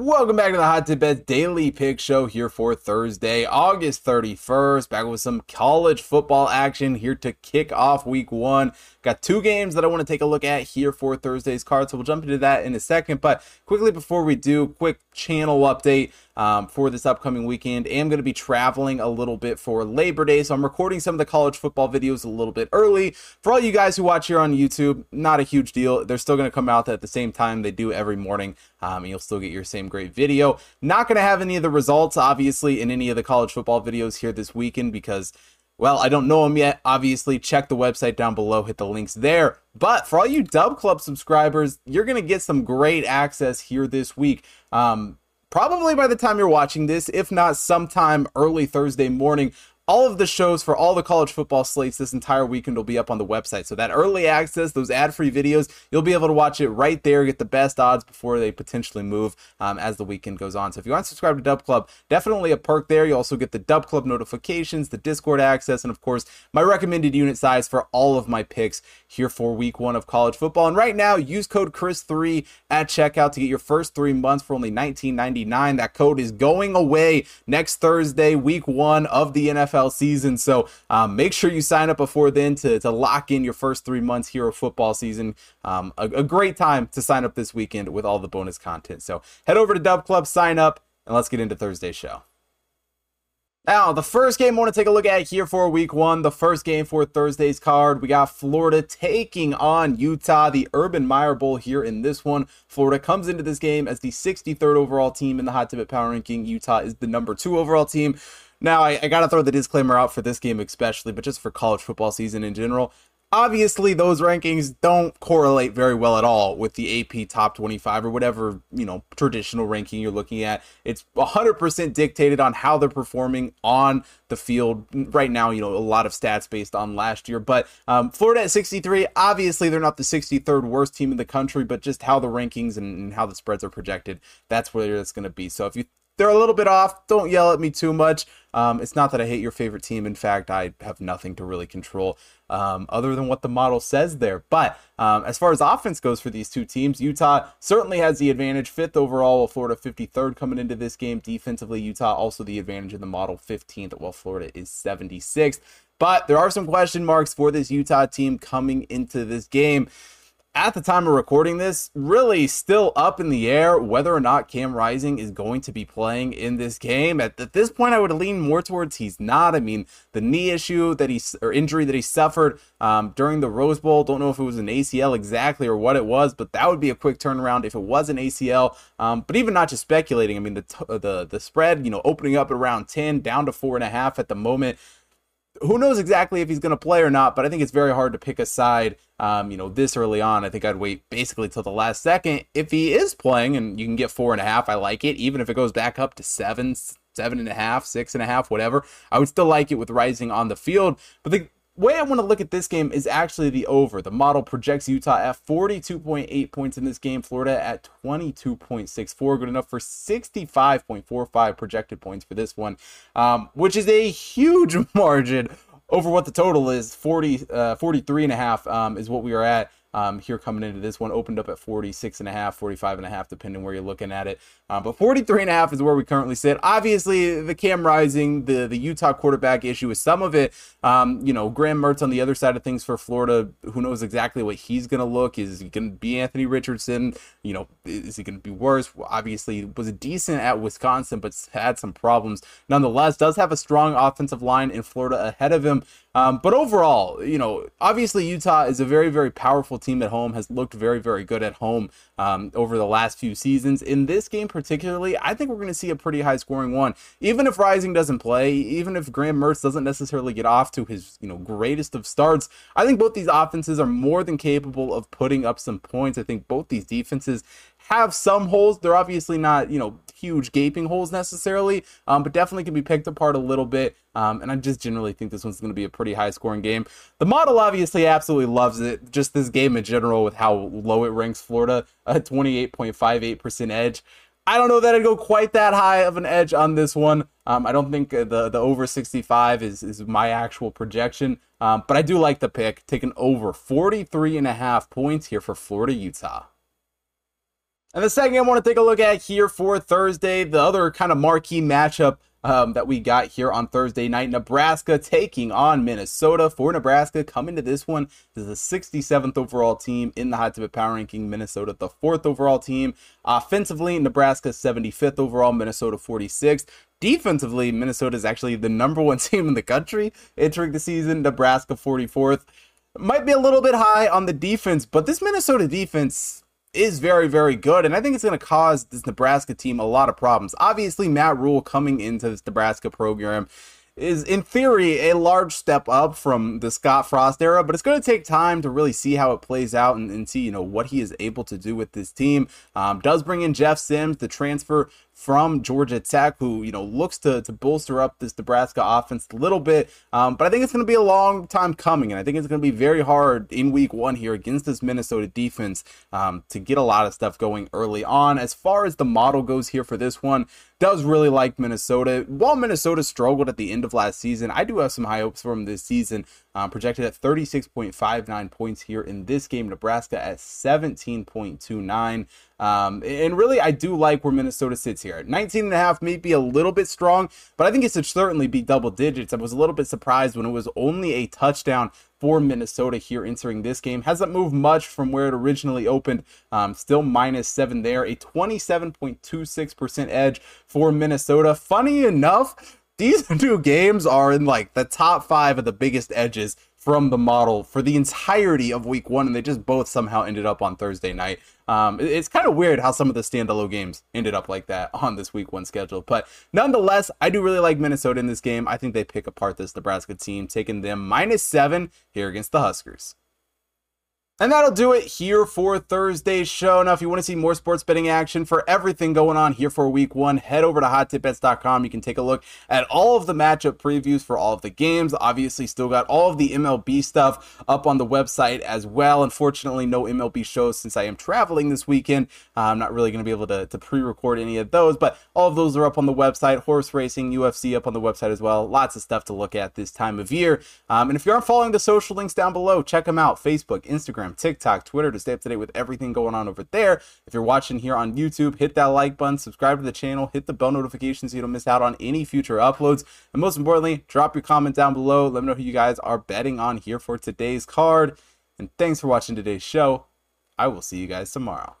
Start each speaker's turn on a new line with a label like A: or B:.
A: Welcome back to the Hot Tip Bets Daily Pick Show here for Thursday, August 31st. Back with some college football action here to kick off week one. Got two games that I want to take a look at here for Thursday's card, so we'll jump into that in a second. But quickly before we do, quick channel update um, for this upcoming weekend. I am going to be traveling a little bit for Labor Day, so I'm recording some of the college football videos a little bit early. For all you guys who watch here on YouTube, not a huge deal. They're still going to come out at the same time they do every morning, um, and you'll still get your same great video. Not going to have any of the results, obviously, in any of the college football videos here this weekend because well, I don't know them yet. Obviously, check the website down below, hit the links there. But for all you Dub Club subscribers, you're going to get some great access here this week. Um, probably by the time you're watching this, if not sometime early Thursday morning, all of the shows for all the college football slates this entire weekend will be up on the website. So that early access, those ad-free videos, you'll be able to watch it right there, get the best odds before they potentially move um, as the weekend goes on. So if you want to subscribe to Dub Club, definitely a perk there. You also get the Dub Club notifications, the Discord access, and of course my recommended unit size for all of my picks here for week one of college football. And right now, use code Chris3 at checkout to get your first three months for only $19.99. That code is going away next Thursday, week one of the NFL NFL season. So um, make sure you sign up before then to, to lock in your first three months here of football season. Um, a, a great time to sign up this weekend with all the bonus content. So head over to Dub Club, sign up, and let's get into Thursday's show. Now, the first game I want to take a look at here for week one, the first game for Thursday's card, we got Florida taking on Utah, the Urban Meyer Bowl here in this one. Florida comes into this game as the 63rd overall team in the Hot Tip Power Ranking. Utah is the number two overall team. Now, I, I got to throw the disclaimer out for this game, especially, but just for college football season in general. Obviously, those rankings don't correlate very well at all with the AP top 25 or whatever, you know, traditional ranking you're looking at. It's 100% dictated on how they're performing on the field. Right now, you know, a lot of stats based on last year. But um, Florida at 63, obviously, they're not the 63rd worst team in the country, but just how the rankings and, and how the spreads are projected, that's where it's going to be. So if you they're a little bit off. Don't yell at me too much. Um, it's not that I hate your favorite team. In fact, I have nothing to really control um, other than what the model says there. But um, as far as offense goes for these two teams, Utah certainly has the advantage, fifth overall, while Florida 53rd coming into this game. Defensively, Utah also the advantage in the model, 15th, while Florida is 76th. But there are some question marks for this Utah team coming into this game at the time of recording this, really still up in the air whether or not Cam Rising is going to be playing in this game. At, at, this point, I would lean more towards he's not. I mean, the knee issue that he or injury that he suffered um, during the Rose Bowl, don't know if it was an ACL exactly or what it was, but that would be a quick turnaround if it was an ACL. Um, but even not just speculating, I mean, the t- the the spread, you know, opening up at around ten, down to four and a half at the moment who knows exactly if he's going to play or not, but I think it's very hard to pick a side, um, you know, this early on. I think I'd wait basically till the last second. If he is playing and you can get four and a half, I like it. Even if it goes back up to seven, seven and a half, six and a half, whatever, I would still like it with Rising on the field. But the way I want to look at this game is actually the over. The model projects Utah at 42.8 points in this game, Florida at 22.64, good enough for 65.45 projected points for this one, um, which is a huge margin over what the total is. 40, uh, 43 and a half um, is what we are at um, here coming into this one. Opened up at 46 and a half, 45 and a half, depending where you're looking at it. Um, but 43 and a half is where we currently sit. Obviously, the Cam Rising, the, the Utah quarterback issue is some of it. Um, you know, Graham Mertz on the other side of things for Florida, who knows exactly what he's going to look. Is he going to be Anthony Richardson? You know, is he going to be worse? Obviously, was decent at Wisconsin, but had some problems. Nonetheless, does have a strong offensive line in Florida ahead of him. Um, but overall, you know, obviously Utah is a very, very powerful team at home, has looked very, very good at home um, over the last few seasons. In this game particularly, I think we're going to see a pretty high scoring one. Even if Rising doesn't play, even if Graham Mertz doesn't necessarily get off to his, you know, greatest of starts, I think both these offenses are more than capable of putting up some points. I think both these defenses have some holes. They're obviously not, you know, huge gaping holes necessarily, um, but definitely can be picked apart a little bit. Um, and I just generally think this one's going to be a pretty high scoring game. The model obviously absolutely loves it. Just this game in general with how low it ranks Florida, a 28.58% edge. I don't know that I'd go quite that high of an edge on this one. Um, I don't think the the over 65 is, is my actual projection, um, but I do like the pick. Taking over 43 and a half points here for Florida, Utah. And the second I want to take a look at here for Thursday, the other kind of marquee matchup um, that we got here on Thursday night. Nebraska taking on Minnesota. For Nebraska, coming to this one is the 67th overall team in the Hot Tip Power Ranking. Minnesota, the fourth overall team. Offensively, Nebraska 75th overall, Minnesota 46th. Defensively, Minnesota is actually the number one team in the country entering the season. Nebraska 44th. Might be a little bit high on the defense, but this Minnesota defense is very, very good. And I think it's going to cause this Nebraska team a lot of problems. Obviously, Matt Rhule coming into this Nebraska program is in theory a large step up from the Scott Frost era, but it's going to take time to really see how it plays out and, and see, you know, what he is able to do with this team. Um, does bring in Jeff Sims, the transfer from Georgia Tech, who you know looks to to bolster up this Nebraska offense a little bit. Um, but I think it's going to be a long time coming, and I think it's going to be very hard in Week One here against this Minnesota defense um, to get a lot of stuff going early on. As far as the model goes here for this one, does really like Minnesota. While Minnesota struggled at the end of last season, I do have some high hopes for them this season. Um, projected at 36.59 points here in this game. Nebraska at 17.29. Um, and really, I do like where Minnesota sits here. 19 and a half may be a little bit strong, but I think it should certainly be double digits. I was a little bit surprised when it was only a touchdown for Minnesota here entering this game. Hasn't moved much from where it originally opened. Um, still minus seven there. A 27.26% edge for Minnesota. Funny enough, these two games are in like the top five of the biggest edges from the model for the entirety of week one, and they just both somehow ended up on Thursday night. Um, it's kind of weird how some of the standalone games ended up like that on this week one schedule. But nonetheless, I do really like Minnesota in this game. I think they pick apart this Nebraska team, taking them minus seven here against the Huskers. And that'll do it here for Thursday's show. Now, if you want to see more sports betting action for everything going on here for week one, head over to hottipbets.com. You can take a look at all of the matchup previews for all of the games. Obviously, still got all of the MLB stuff up on the website as well. Unfortunately, no MLB shows since I am traveling this weekend. I'm not really going to be able to, to pre record any of those, but all of those are up on the website. Horse racing, UFC up on the website as well. Lots of stuff to look at this time of year. Um, and if you aren't following the social links down below, check them out Facebook, Instagram. Instagram, TikTok, Twitter to stay up to date with everything going on over there. If you're watching here on YouTube, hit that like button, subscribe to the channel, hit the bell notification so you don't miss out on any future uploads. And most importantly, drop your comment down below. Let me know who you guys are betting on here for today's card. And thanks for watching today's show. I will see you guys tomorrow.